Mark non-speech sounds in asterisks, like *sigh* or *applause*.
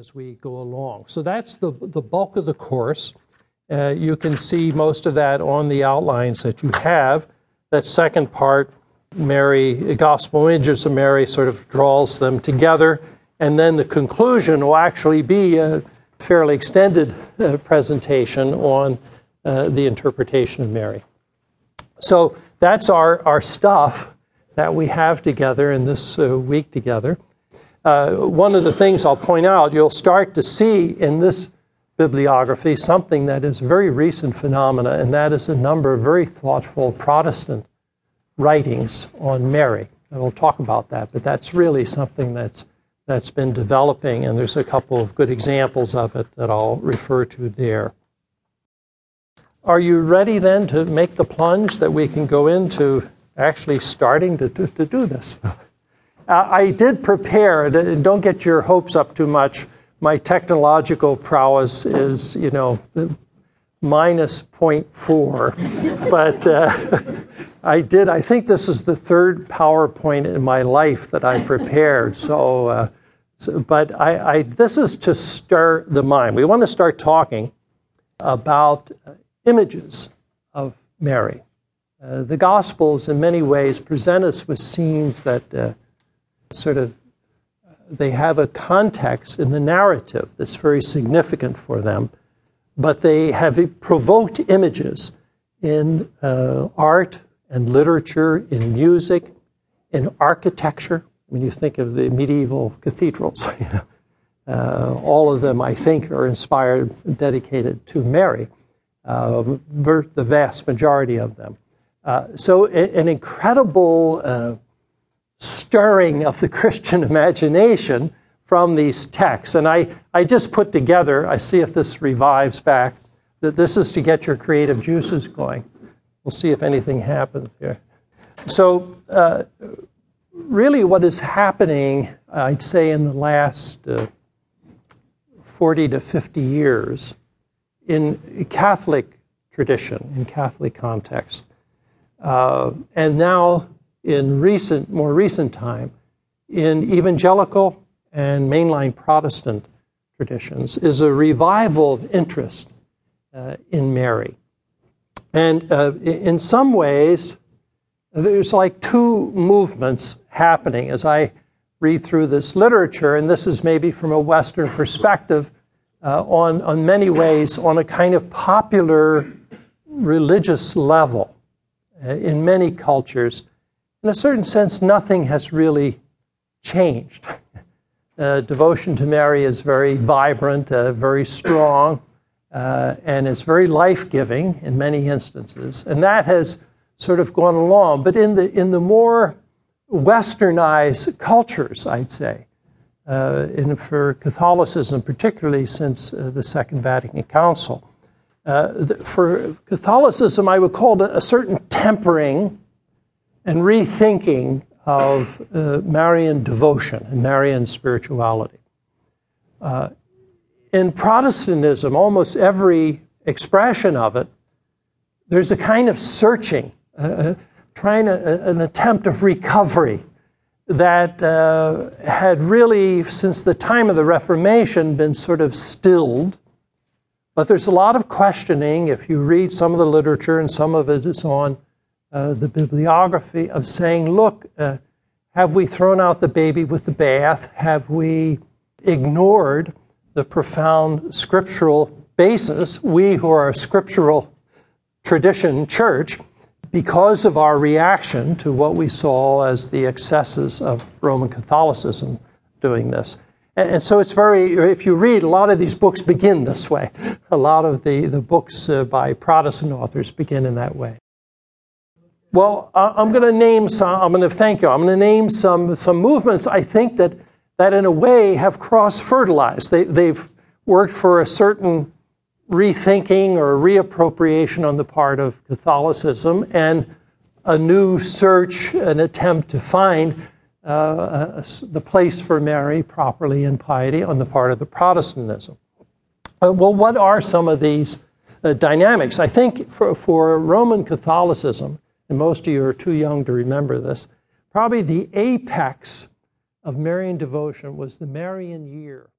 as we go along. So that's the, the bulk of the course. Uh, you can see most of that on the outlines that you have. That second part, Mary, Gospel Images of Mary, sort of draws them together. And then the conclusion will actually be a fairly extended uh, presentation on uh, the interpretation of Mary. So that's our, our stuff that we have together in this uh, week together. Uh, one of the things I'll point out, you'll start to see in this bibliography something that is a very recent phenomena, and that is a number of very thoughtful Protestant writings on Mary. And we'll talk about that, but that's really something that's that's been developing, and there's a couple of good examples of it that I'll refer to there. Are you ready then to make the plunge that we can go into actually starting to, to, to do this? Uh, I did prepare, don't get your hopes up too much. My technological prowess is, you know, minus 0.4. *laughs* but uh, *laughs* I did, I think this is the third PowerPoint in my life that I prepared. So, uh, so but I, I, this is to stir the mind. We want to start talking about images of Mary. Uh, the Gospels, in many ways, present us with scenes that uh, sort of they have a context in the narrative that's very significant for them, but they have provoked images in uh, art and literature, in music, in architecture. When you think of the medieval cathedrals, *laughs* you know, uh, all of them, I think, are inspired, dedicated to Mary. Uh, the vast majority of them. Uh, so, an incredible uh, stirring of the *laughs* Christian imagination from these texts. And I, I just put together, I see if this revives back, that this is to get your creative juices going. We'll see if anything happens here. So, uh, really, what is happening, I'd say, in the last uh, 40 to 50 years in Catholic tradition, in Catholic context, uh, and now in recent, more recent time, in evangelical and mainline Protestant traditions, is a revival of interest uh, in Mary. And uh, in some ways, there's like two movements happening as I read through this literature, and this is maybe from a Western perspective, uh, on, on many ways, on a kind of popular religious level uh, in many cultures in a certain sense, nothing has really changed. Uh, devotion to Mary is very vibrant, uh, very strong, uh, and it's very life giving in many instances. And that has sort of gone along. But in the, in the more westernized cultures, I'd say, uh, and for Catholicism, particularly since uh, the Second Vatican Council, uh, for Catholicism, I would call it a certain tempering and rethinking of uh, Marian devotion and Marian spirituality. Uh, in Protestantism, almost every expression of it, there's a kind of searching, uh, uh trying a, an attempt of recovery that uh, had really, since the time of the Reformation, been sort of stilled. But there's a lot of questioning. If you read some of the literature, and some of it is on uh, the bibliography of saying, look, uh, have we thrown out the baby with the bath? Have we ignored the profound scriptural basis? We who are a scriptural tradition church, because of our reaction to what we saw as the excesses of Roman Catholicism doing this. And, so it's very, if you read, a lot of these books begin this way. *laughs* A lot of the, the books uh, by Protestant authors begin in that way. Well, I'm going to name some. I'm going to thank you. I'm going to name some some movements. I think that that in a way have cross fertilized. They, they've worked for a certain rethinking or reappropriation on the part of Catholicism and a new search, an attempt to find uh, the place for Mary properly in piety on the part of the Protestantism. Uh, well, what are some of these uh, dynamics? I think for, for Roman Catholicism, and most of you are too young to remember this, probably the apex of Marian devotion was the Marian year.